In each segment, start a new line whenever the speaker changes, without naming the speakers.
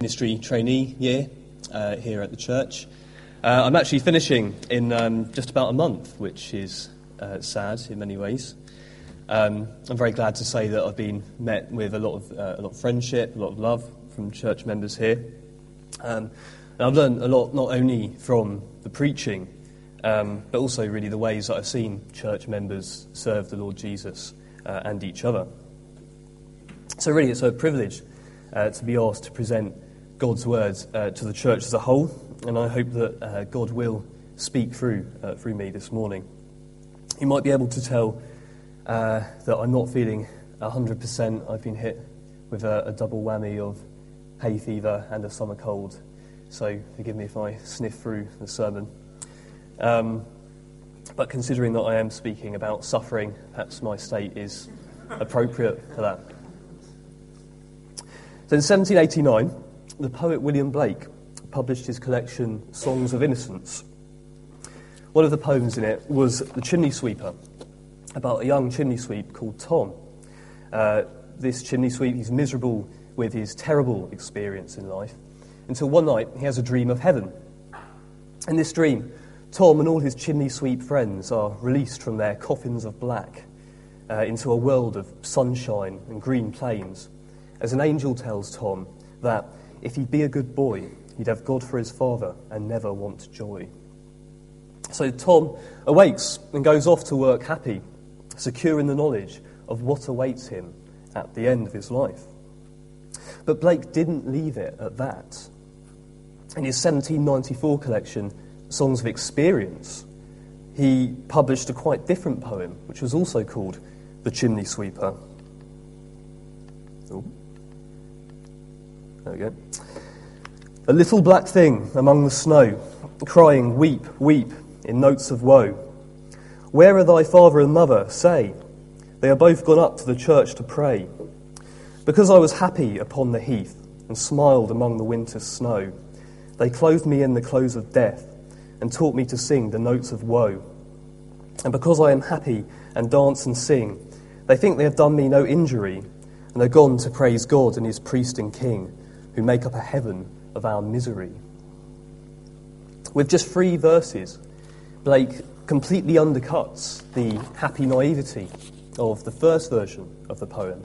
ministry trainee year uh, here at the church. Uh, I'm actually finishing in um, just about a month, which is uh, sad in many ways. Um, I'm very glad to say that I've been met with a lot of, uh, a lot of friendship, a lot of love from church members here. Um, and I've learned a lot not only from the preaching, um, but also really the ways that I've seen church members serve the Lord Jesus uh, and each other. So, really, it's a privilege uh, to be asked to present God's words uh, to the church as a whole, and I hope that uh, God will speak through, uh, through me this morning. You might be able to tell uh, that I'm not feeling 100%. I've been hit with a, a double whammy of hay fever and a summer cold, so forgive me if I sniff through the sermon. Um, but considering that I am speaking about suffering, perhaps my state is appropriate for that. So in 1789, the poet William Blake published his collection Songs of Innocence. One of the poems in it was The Chimney Sweeper, about a young chimney sweep called Tom. Uh, this chimney sweep, he's miserable with his terrible experience in life until one night he has a dream of heaven. In this dream, Tom and all his chimney sweep friends are released from their coffins of black uh, into a world of sunshine and green plains as an angel tells Tom that if he'd be a good boy, he'd have God for his father and never want joy. So Tom awakes and goes off to work happy, secure in the knowledge of what awaits him at the end of his life. But Blake didn't leave it at that. In his 1794 collection, Songs of Experience, he published a quite different poem, which was also called The Chimney Sweeper. Ooh. There we go. A little black thing among the snow, crying, Weep, weep, in notes of woe. Where are thy father and mother? Say. They are both gone up to the church to pray. Because I was happy upon the heath and smiled among the winter's snow, they clothed me in the clothes of death and taught me to sing the notes of woe. And because I am happy and dance and sing, they think they have done me no injury and are gone to praise God and his priest and king who make up a heaven of our misery. With just three verses, Blake completely undercuts the happy naivety of the first version of the poem.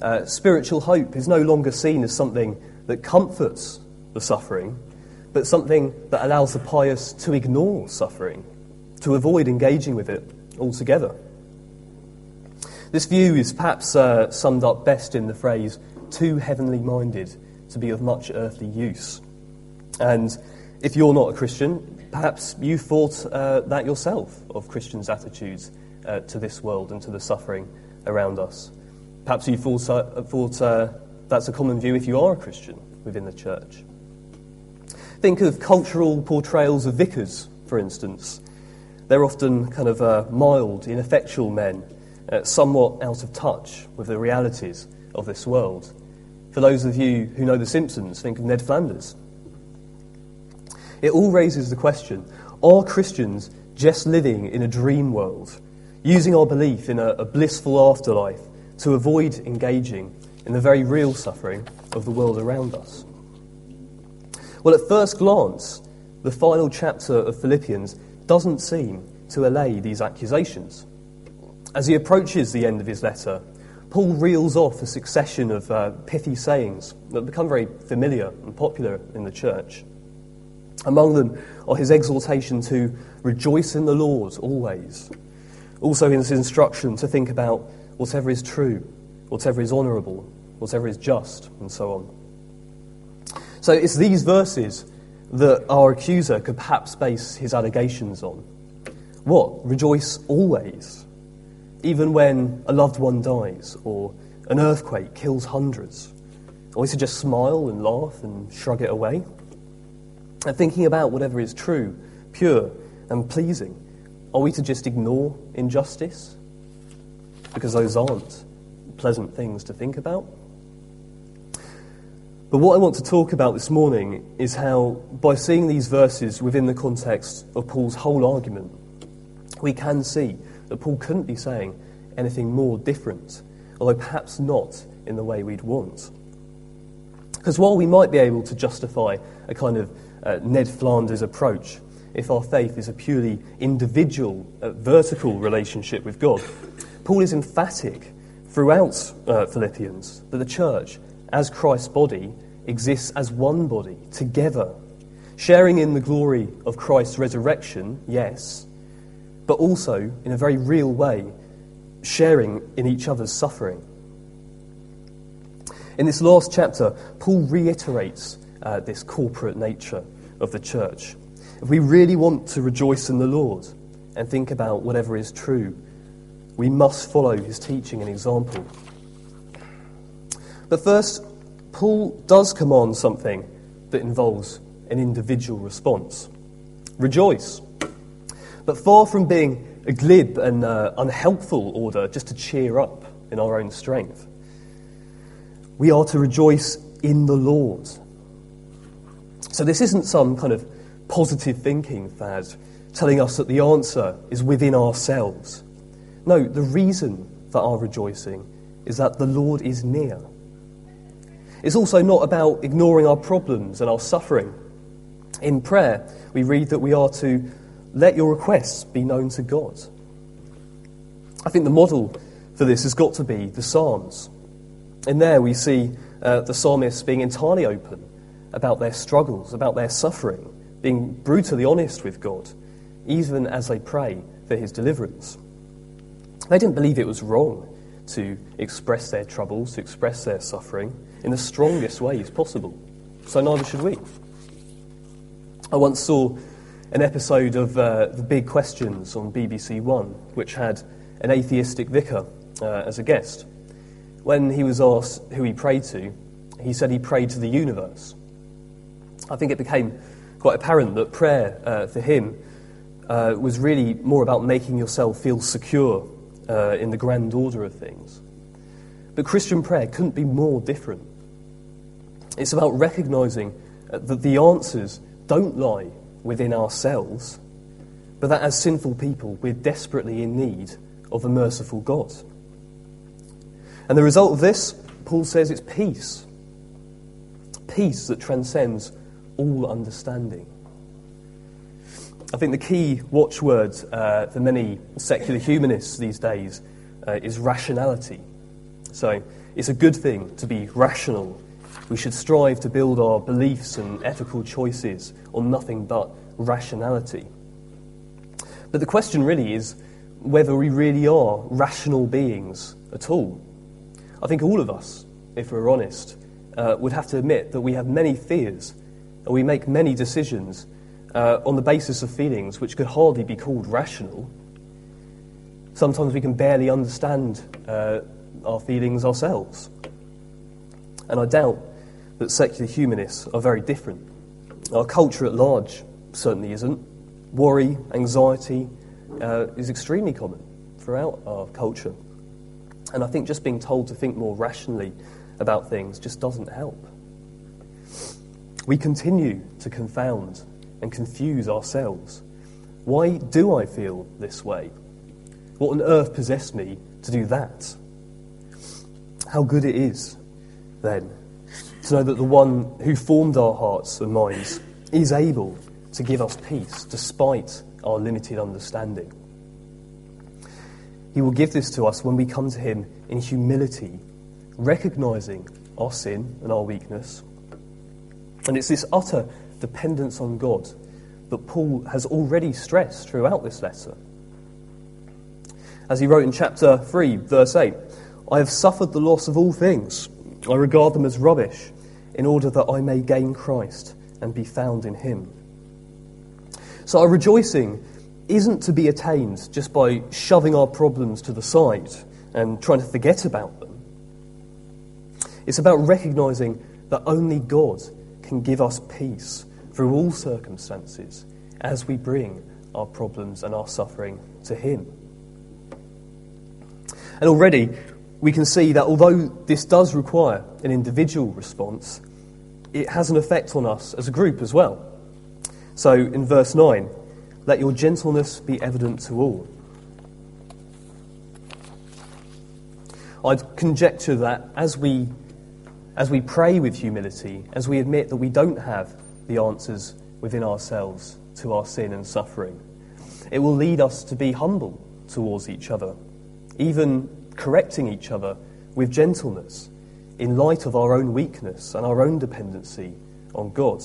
Uh, spiritual hope is no longer seen as something that comforts the suffering, but something that allows the pious to ignore suffering, to avoid engaging with it altogether. This view is perhaps uh, summed up best in the phrase, too heavenly minded to be of much earthly use. And if you're not a Christian, perhaps you thought uh, that yourself of Christians' attitudes uh, to this world and to the suffering around us. Perhaps you thought, uh, thought uh, that's a common view if you are a Christian within the church. Think of cultural portrayals of vicars, for instance. They're often kind of uh, mild, ineffectual men, uh, somewhat out of touch with the realities of this world. For those of you who know The Simpsons, think of Ned Flanders. It all raises the question are Christians just living in a dream world, using our belief in a, a blissful afterlife to avoid engaging in the very real suffering of the world around us? Well, at first glance, the final chapter of Philippians doesn't seem to allay these accusations. As he approaches the end of his letter, Paul reels off a succession of uh, pithy sayings that become very familiar and popular in the church. Among them are his exhortation to rejoice in the Lord always. Also, his instruction to think about whatever is true, whatever is honourable, whatever is just, and so on. So, it's these verses that our accuser could perhaps base his allegations on. What? Rejoice always even when a loved one dies or an earthquake kills hundreds? Or is it just smile and laugh and shrug it away? And thinking about whatever is true, pure, and pleasing, are we to just ignore injustice? Because those aren't pleasant things to think about? But what I want to talk about this morning is how, by seeing these verses within the context of Paul's whole argument, we can see that Paul couldn't be saying anything more different, although perhaps not in the way we'd want. Because while we might be able to justify a kind of uh, Ned Flanders approach if our faith is a purely individual, uh, vertical relationship with God, Paul is emphatic throughout uh, Philippians that the church, as Christ's body, exists as one body, together, sharing in the glory of Christ's resurrection, yes, but also in a very real way, sharing in each other's suffering. In this last chapter, Paul reiterates uh, this corporate nature of the church. If we really want to rejoice in the Lord and think about whatever is true, we must follow his teaching and example. But first, Paul does command something that involves an individual response rejoice. But far from being a glib and uh, unhelpful order just to cheer up in our own strength. We are to rejoice in the Lord. So, this isn't some kind of positive thinking fad telling us that the answer is within ourselves. No, the reason for our rejoicing is that the Lord is near. It's also not about ignoring our problems and our suffering. In prayer, we read that we are to let your requests be known to God. I think the model for this has got to be the Psalms. In there, we see uh, the psalmists being entirely open about their struggles, about their suffering, being brutally honest with God, even as they pray for his deliverance. They didn't believe it was wrong to express their troubles, to express their suffering in the strongest ways possible. So neither should we. I once saw an episode of uh, The Big Questions on BBC One, which had an atheistic vicar uh, as a guest. When he was asked who he prayed to, he said he prayed to the universe. I think it became quite apparent that prayer uh, for him uh, was really more about making yourself feel secure uh, in the grand order of things. But Christian prayer couldn't be more different. It's about recognizing that the answers don't lie within ourselves, but that as sinful people, we're desperately in need of a merciful God. And the result of this, Paul says, it's peace. Peace that transcends all understanding. I think the key watchword uh, for many secular humanists these days uh, is rationality. So it's a good thing to be rational. We should strive to build our beliefs and ethical choices on nothing but rationality. But the question really is whether we really are rational beings at all. I think all of us, if we're honest, uh, would have to admit that we have many fears and we make many decisions uh, on the basis of feelings which could hardly be called rational. Sometimes we can barely understand uh, our feelings ourselves. And I doubt that secular humanists are very different. Our culture at large certainly isn't. Worry, anxiety uh, is extremely common throughout our culture. And I think just being told to think more rationally about things just doesn't help. We continue to confound and confuse ourselves. Why do I feel this way? What on earth possessed me to do that? How good it is, then, to know that the one who formed our hearts and minds is able to give us peace despite our limited understanding. He will give this to us when we come to Him in humility, recognizing our sin and our weakness. And it's this utter dependence on God that Paul has already stressed throughout this letter. As he wrote in chapter 3, verse 8, I have suffered the loss of all things. I regard them as rubbish, in order that I may gain Christ and be found in him. So our rejoicing isn't to be attained just by shoving our problems to the side and trying to forget about them. It's about recognizing that only God can give us peace through all circumstances as we bring our problems and our suffering to Him. And already we can see that although this does require an individual response, it has an effect on us as a group as well. So in verse 9, let your gentleness be evident to all. I'd conjecture that as we as we pray with humility, as we admit that we don't have the answers within ourselves to our sin and suffering. It will lead us to be humble towards each other, even correcting each other with gentleness in light of our own weakness and our own dependency on God.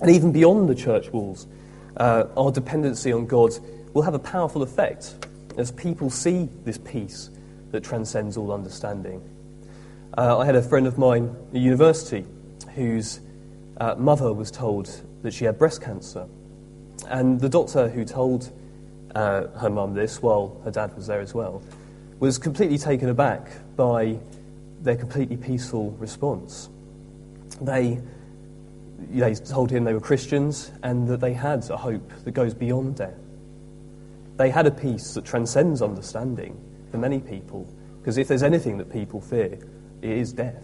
And even beyond the church walls, uh, our dependency on God will have a powerful effect as people see this peace that transcends all understanding. Uh, I had a friend of mine at university whose uh, mother was told that she had breast cancer. And the doctor who told uh, her mum this, while her dad was there as well, was completely taken aback by their completely peaceful response. They, they told him they were Christians and that they had a hope that goes beyond death. They had a peace that transcends understanding for many people, because if there's anything that people fear, it is death.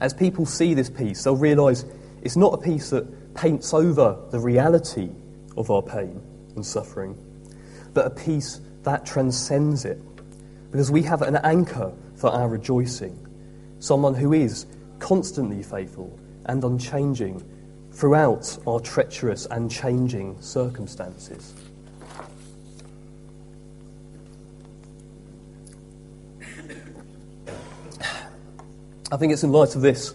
As people see this peace, they'll realise it's not a peace that paints over the reality of our pain and suffering, but a peace that transcends it. Because we have an anchor for our rejoicing, someone who is constantly faithful and unchanging throughout our treacherous and changing circumstances. I think it's in light of this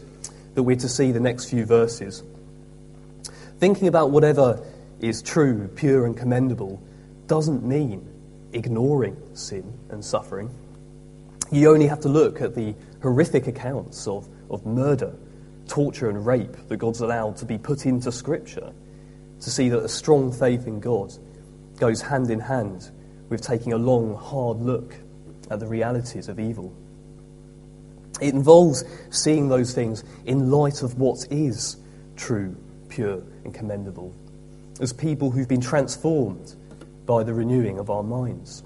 that we're to see the next few verses. Thinking about whatever is true, pure, and commendable doesn't mean ignoring sin and suffering. You only have to look at the horrific accounts of, of murder, torture, and rape that God's allowed to be put into Scripture to see that a strong faith in God goes hand in hand with taking a long, hard look at the realities of evil. It involves seeing those things in light of what is true, pure, and commendable, as people who've been transformed by the renewing of our minds.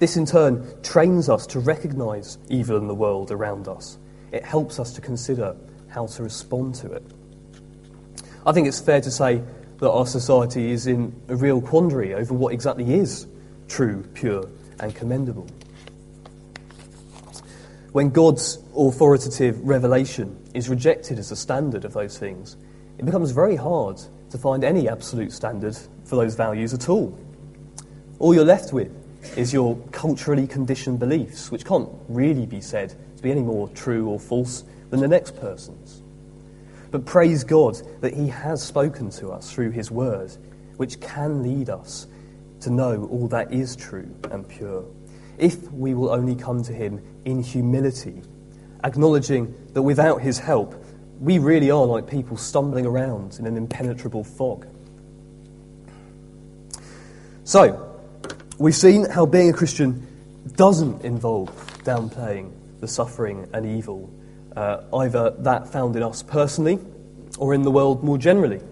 This, in turn, trains us to recognize evil in the world around us. It helps us to consider how to respond to it. I think it's fair to say that our society is in a real quandary over what exactly is true, pure, and commendable. When God's authoritative revelation is rejected as the standard of those things, it becomes very hard to find any absolute standard for those values at all. All you're left with is your culturally conditioned beliefs, which can't really be said to be any more true or false than the next person's. But praise God that He has spoken to us through His Word, which can lead us to know all that is true and pure if we will only come to Him in humility, acknowledging that without His help, we really are like people stumbling around in an impenetrable fog. So, we've seen how being a Christian doesn't involve downplaying the suffering and evil, uh, either that found in us personally or in the world more generally.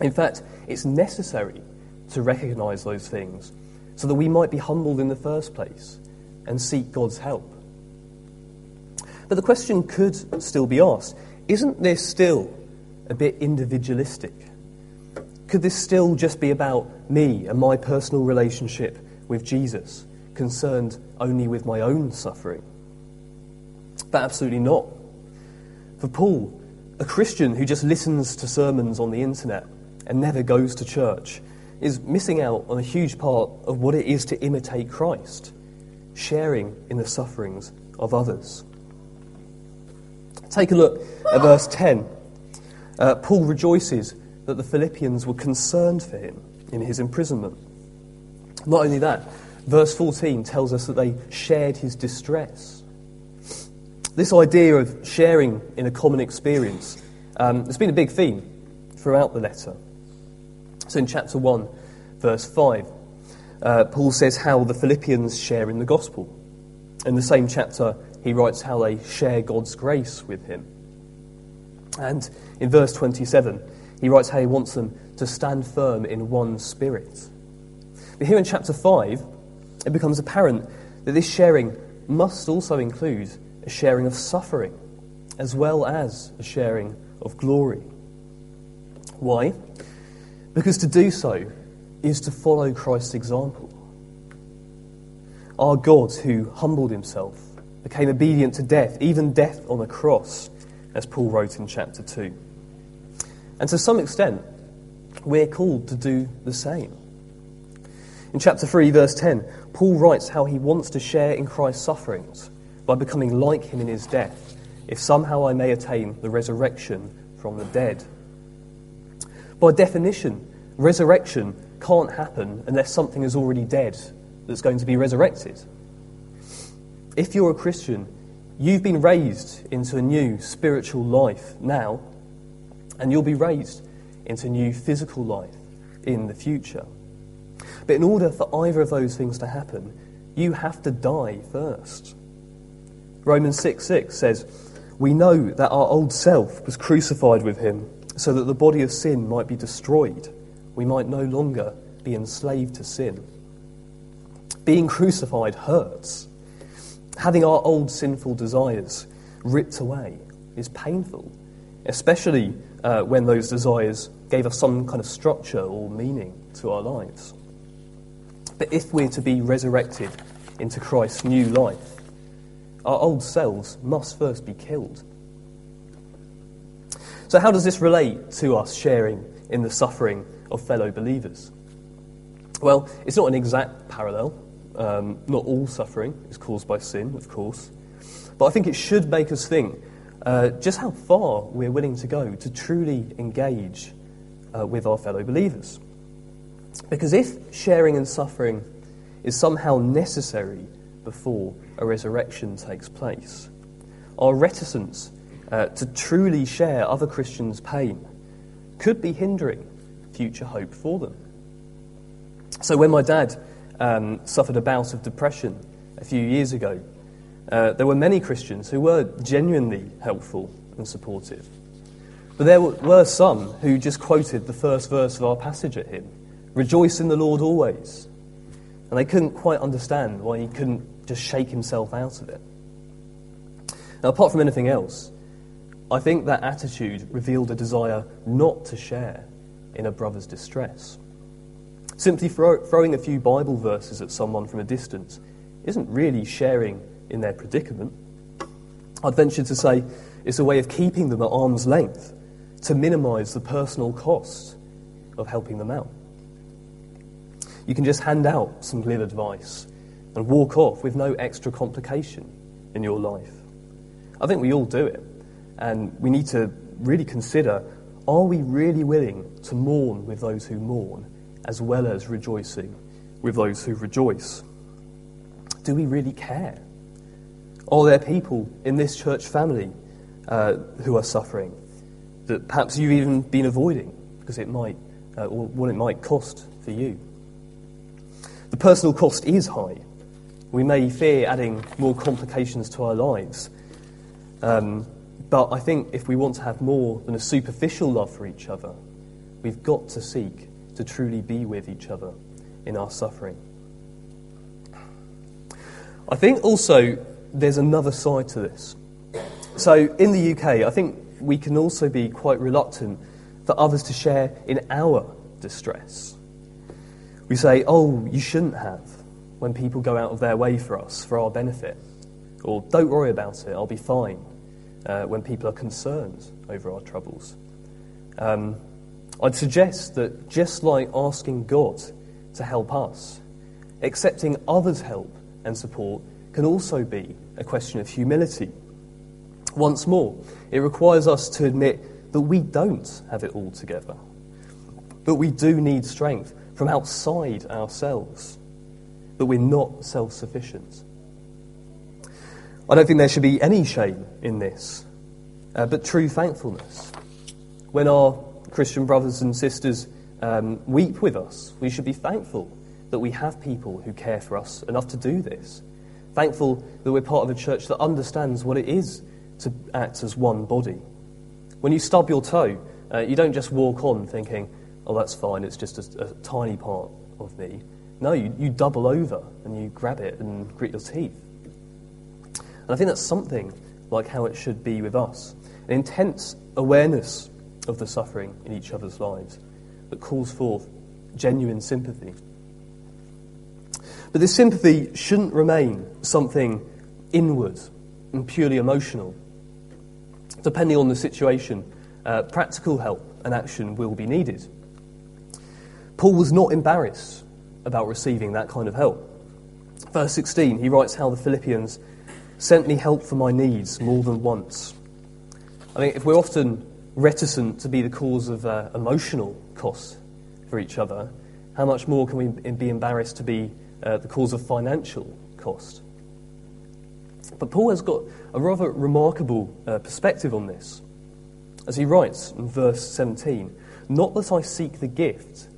In fact, it's necessary to recognize those things so that we might be humbled in the first place and seek God's help. But the question could still be asked isn't this still a bit individualistic? Could this still just be about me and my personal relationship with Jesus, concerned only with my own suffering? But absolutely not. For Paul, a Christian who just listens to sermons on the internet and never goes to church is missing out on a huge part of what it is to imitate Christ, sharing in the sufferings of others. Take a look at verse 10. Uh, Paul rejoices that the Philippians were concerned for him in his imprisonment. Not only that, verse 14 tells us that they shared his distress. This idea of sharing in a common experience um, has been a big theme throughout the letter. So in chapter 1, verse 5, uh, Paul says how the Philippians share in the gospel. In the same chapter, he writes how they share God's grace with him. And in verse 27, he writes how he wants them to stand firm in one spirit. But here in chapter 5, it becomes apparent that this sharing must also include a sharing of suffering as well as a sharing of glory. Why? Because to do so is to follow Christ's example. Our God, who humbled himself became obedient to death, even death on a cross, as Paul wrote in chapter 2. And to some extent, we're called to do the same. In chapter 3, verse 10, Paul writes how he wants to share in Christ's sufferings by becoming like him in his death, if somehow I may attain the resurrection from the dead. By definition, resurrection can't happen unless something is already dead that's going to be resurrected. If you're a Christian, you've been raised into a new spiritual life now, and you'll be raised into new physical life in the future. But in order for either of those things to happen, you have to die first. Romans 6 6 says, We know that our old self was crucified with him so that the body of sin might be destroyed. We might no longer be enslaved to sin. Being crucified hurts. Having our old sinful desires ripped away is painful, especially uh, when those desires gave us some kind of structure or meaning to our lives. But if we're to be resurrected into Christ's new life, our old selves must first be killed. So, how does this relate to us sharing in the suffering of fellow believers? Well, it's not an exact parallel. Um, not all suffering is caused by sin, of course. But I think it should make us think uh, just how far we're willing to go to truly engage uh, with our fellow believers. Because if sharing and suffering is somehow necessary before a resurrection takes place, our reticence uh, to truly share other Christians' pain could be hindering future hope for them. So, when my dad um, suffered a bout of depression a few years ago, uh, there were many Christians who were genuinely helpful and supportive. But there were some who just quoted the first verse of our passage at him Rejoice in the Lord always. And they couldn't quite understand why he couldn't just shake himself out of it. Now, apart from anything else, I think that attitude revealed a desire not to share in a brother's distress. Simply throw, throwing a few Bible verses at someone from a distance isn't really sharing in their predicament. I'd venture to say it's a way of keeping them at arm's length to minimize the personal cost of helping them out. You can just hand out some glib advice and walk off with no extra complication in your life. I think we all do it, and we need to really consider are we really willing to mourn with those who mourn as well as rejoicing with those who rejoice? Do we really care? Are there people in this church family uh, who are suffering that perhaps you've even been avoiding because it might, uh, or what it might cost for you? The personal cost is high. We may fear adding more complications to our lives. Um, but I think if we want to have more than a superficial love for each other, we've got to seek to truly be with each other in our suffering. I think also there's another side to this. So in the UK, I think we can also be quite reluctant for others to share in our distress. We say, oh, you shouldn't have, when people go out of their way for us, for our benefit. Or, don't worry about it, I'll be fine, uh, when people are concerned over our troubles. Um, I'd suggest that just like asking God to help us, accepting others' help and support can also be a question of humility. Once more, it requires us to admit that we don't have it all together, but we do need strength from outside ourselves, that we're not self sufficient. I don't think there should be any shame in this, uh, but true thankfulness. When our Christian brothers and sisters um, weep with us, we should be thankful that we have people who care for us enough to do this. Thankful that we're part of a church that understands what it is to act as one body. When you stub your toe, uh, you don't just walk on thinking, oh, that's fine, it's just a, a tiny part of me. No, you, you double over and you grab it and grit your teeth. And I think that's something like how it should be with us an intense awareness of the suffering in each other's lives that calls forth genuine sympathy. But this sympathy shouldn't remain something inward and purely emotional. Depending on the situation, uh, practical help and action will be needed. Paul was not embarrassed about receiving that kind of help. Verse 16, he writes how the Philippians sent me help for my needs more than once. I mean, if we're often reticent to be the cause of uh, emotional cost for each other, how much more can we be embarrassed to be uh, the cause of financial cost? But Paul has got a rather remarkable uh, perspective on this. As he writes in verse 17, Not that I seek the gift,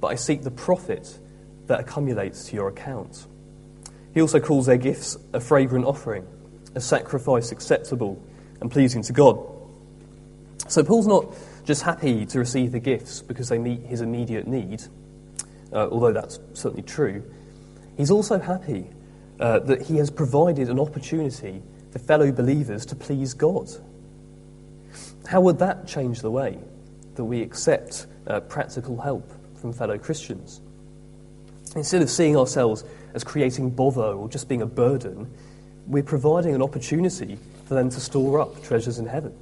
but I seek the profit that accumulates to your account. He also calls their gifts a fragrant offering, a sacrifice acceptable and pleasing to God. So Paul's not just happy to receive the gifts because they meet his immediate need, uh, although that's certainly true. He's also happy uh, that he has provided an opportunity for fellow believers to please God. How would that change the way that we accept uh, practical help from fellow Christians? Instead of seeing ourselves as creating bother or just being a burden, we're providing an opportunity for them to store up treasures in heaven.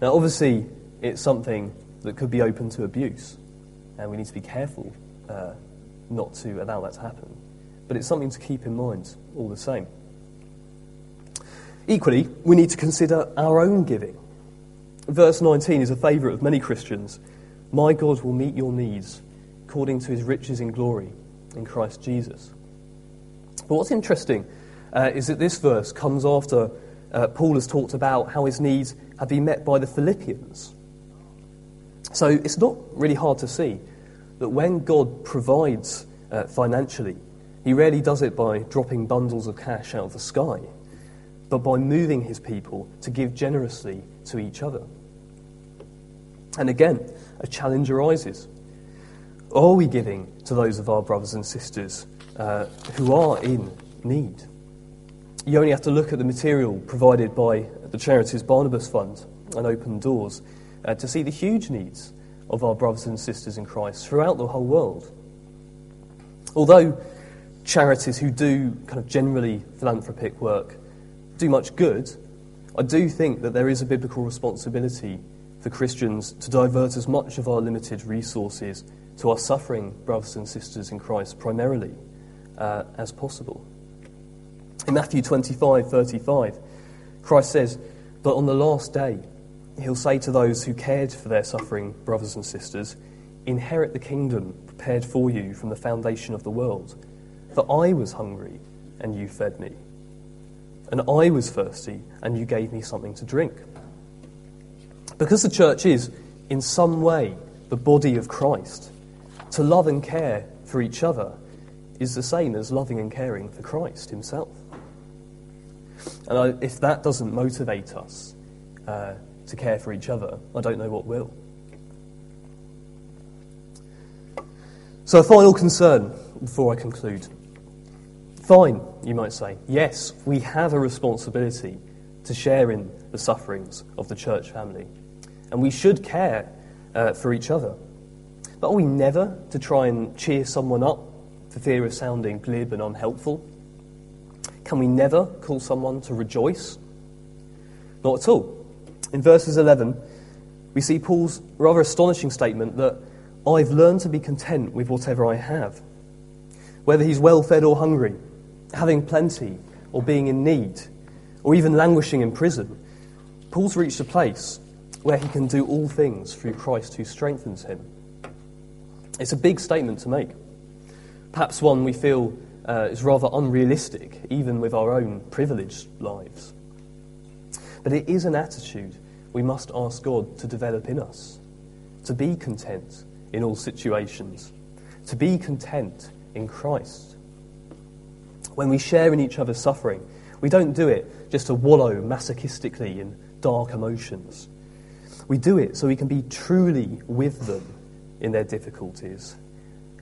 Now, obviously, it's something that could be open to abuse, and we need to be careful uh, not to allow that to happen. But it's something to keep in mind all the same. Equally, we need to consider our own giving. Verse 19 is a favourite of many Christians. My God will meet your needs according to his riches in glory in Christ Jesus. But what's interesting uh, is that this verse comes after uh, Paul has talked about how his needs have been met by the Philippians. So it's not really hard to see that when God provides uh, financially, he rarely does it by dropping bundles of cash out of the sky, but by moving his people to give generously to each other. And again, a challenge arises. Are we giving to those of our brothers and sisters uh, who are in need? You only have to look at the material provided by the charities Barnabas Fund and Open Doors uh, to see the huge needs of our brothers and sisters in Christ throughout the whole world. Although charities who do kind of generally philanthropic work do much good, I do think that there is a biblical responsibility for Christians to divert as much of our limited resources to our suffering brothers and sisters in Christ primarily uh, as possible. In Matthew 25 35, Christ says that on the last day, he'll say to those who cared for their suffering brothers and sisters, Inherit the kingdom prepared for you from the foundation of the world. For I was hungry, and you fed me. And I was thirsty, and you gave me something to drink. Because the church is, in some way, the body of Christ, to love and care for each other is the same as loving and caring for Christ himself. And if that doesn't motivate us uh, to care for each other, I don't know what will. So, a final concern before I conclude. Fine, you might say. Yes, we have a responsibility to share in the sufferings of the church family, and we should care uh, for each other. But are we never to try and cheer someone up for fear of sounding glib and unhelpful? Can we never call someone to rejoice? Not at all. In verses 11, we see Paul's rather astonishing statement that I've learned to be content with whatever I have. Whether he's well fed or hungry, having plenty or being in need, or even languishing in prison, Paul's reached a place where he can do all things through Christ who strengthens him. It's a big statement to make. Perhaps one we feel uh, is rather unrealistic, even with our own privileged lives. But it is an attitude we must ask God to develop in us, to be content in all situations, to be content in Christ. When we share in each other's suffering, we don't do it just to wallow masochistically in dark emotions. We do it so we can be truly with them in their difficulties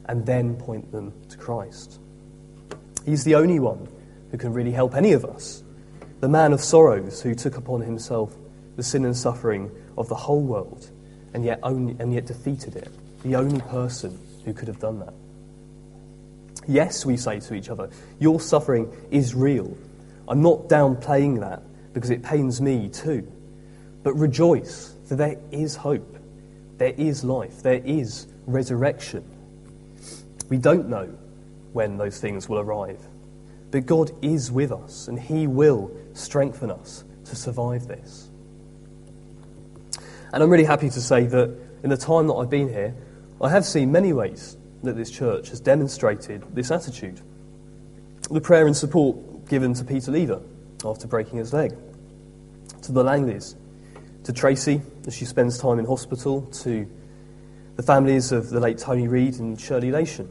and then point them to Christ. He's the only one who can really help any of us, the man of sorrows who took upon himself the sin and suffering of the whole world and yet, only, and yet defeated it, the only person who could have done that. Yes, we say to each other, your suffering is real. I'm not downplaying that because it pains me too. But rejoice, for there is hope, there is life, there is resurrection. We don't know when those things will arrive, but God is with us and He will strengthen us to survive this. And I'm really happy to say that in the time that I've been here, I have seen many ways that this church has demonstrated this attitude. The prayer and support given to Peter Lever after breaking his leg, to the Langleys, to Tracy as she spends time in hospital, to the families of the late Tony Reed and Shirley Lation,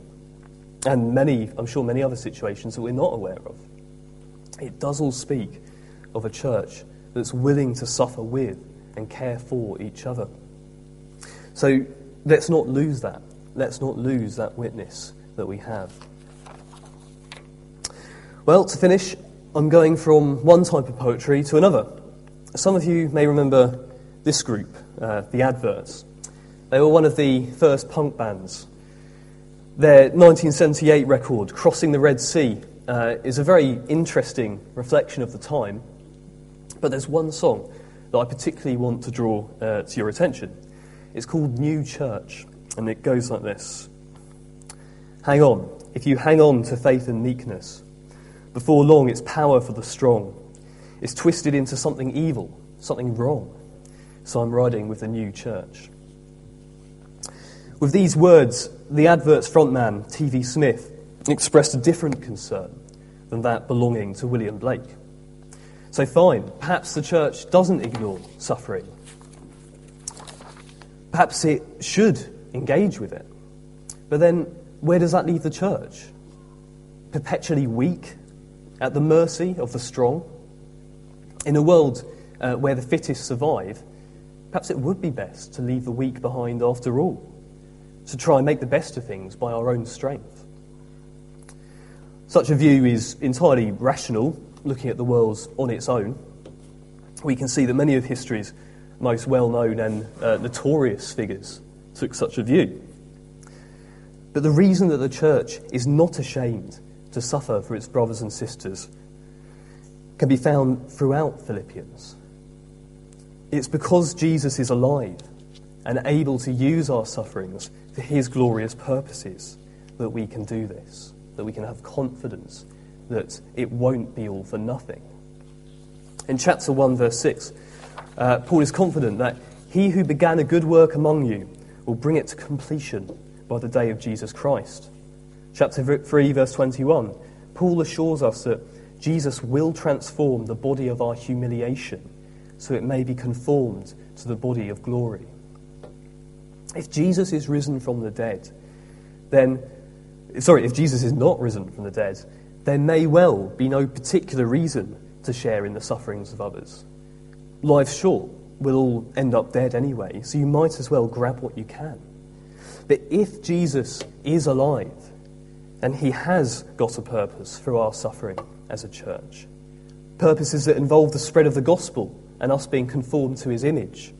and many, I'm sure, many other situations that we're not aware of. It does all speak of a church that's willing to suffer with and care for each other. So let's not lose that. Let's not lose that witness that we have. Well, to finish, I'm going from one type of poetry to another. Some of you may remember this group, uh, the Adverts. They were one of the first punk bands. Their 1978 record, Crossing the Red Sea, uh, is a very interesting reflection of the time. But there's one song that I particularly want to draw uh, to your attention. It's called New Church, and it goes like this Hang on, if you hang on to faith and meekness, before long it's power for the strong. It's twisted into something evil, something wrong. So I'm riding with the new church. With these words, the Adverts' frontman, T.V. Smith, expressed a different concern than that belonging to William Blake. So, fine, perhaps the church doesn't ignore suffering. Perhaps it should engage with it. But then, where does that leave the church? Perpetually weak, at the mercy of the strong? In a world uh, where the fittest survive, perhaps it would be best to leave the weak behind after all, to try and make the best of things by our own strength. Such a view is entirely rational looking at the world on its own, we can see that many of history's most well known and uh, notorious figures took such a view. But the reason that the church is not ashamed to suffer for its brothers and sisters can be found throughout Philippians. It's because Jesus is alive and able to use our sufferings for his glorious purposes that we can do this, that we can have confidence that it won't be all for nothing. In chapter 1, verse 6, uh, Paul is confident that he who began a good work among you will bring it to completion by the day of Jesus Christ. Chapter 3, verse 21, Paul assures us that Jesus will transform the body of our humiliation so it may be conformed to the body of glory. If Jesus is risen from the dead, then, sorry, if Jesus is not risen from the dead, there may well be no particular reason to share in the sufferings of others. Life's short. We'll all end up dead anyway, so you might as well grab what you can. But if Jesus is alive, and he has got a purpose through our suffering as a church, purposes that involve the spread of the gospel and us being conformed to his image,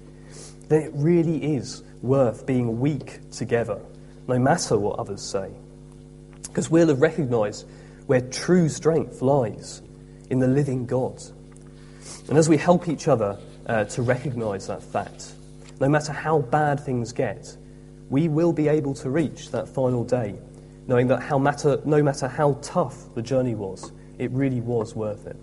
then it really is worth being weak together, no matter what others say. Because we'll have recognized where true strength lies in the living God. And as we help each other uh, to recognize that fact, no matter how bad things get, we will be able to reach that final day, knowing that how matter, no matter how tough the journey was, it really was worth it.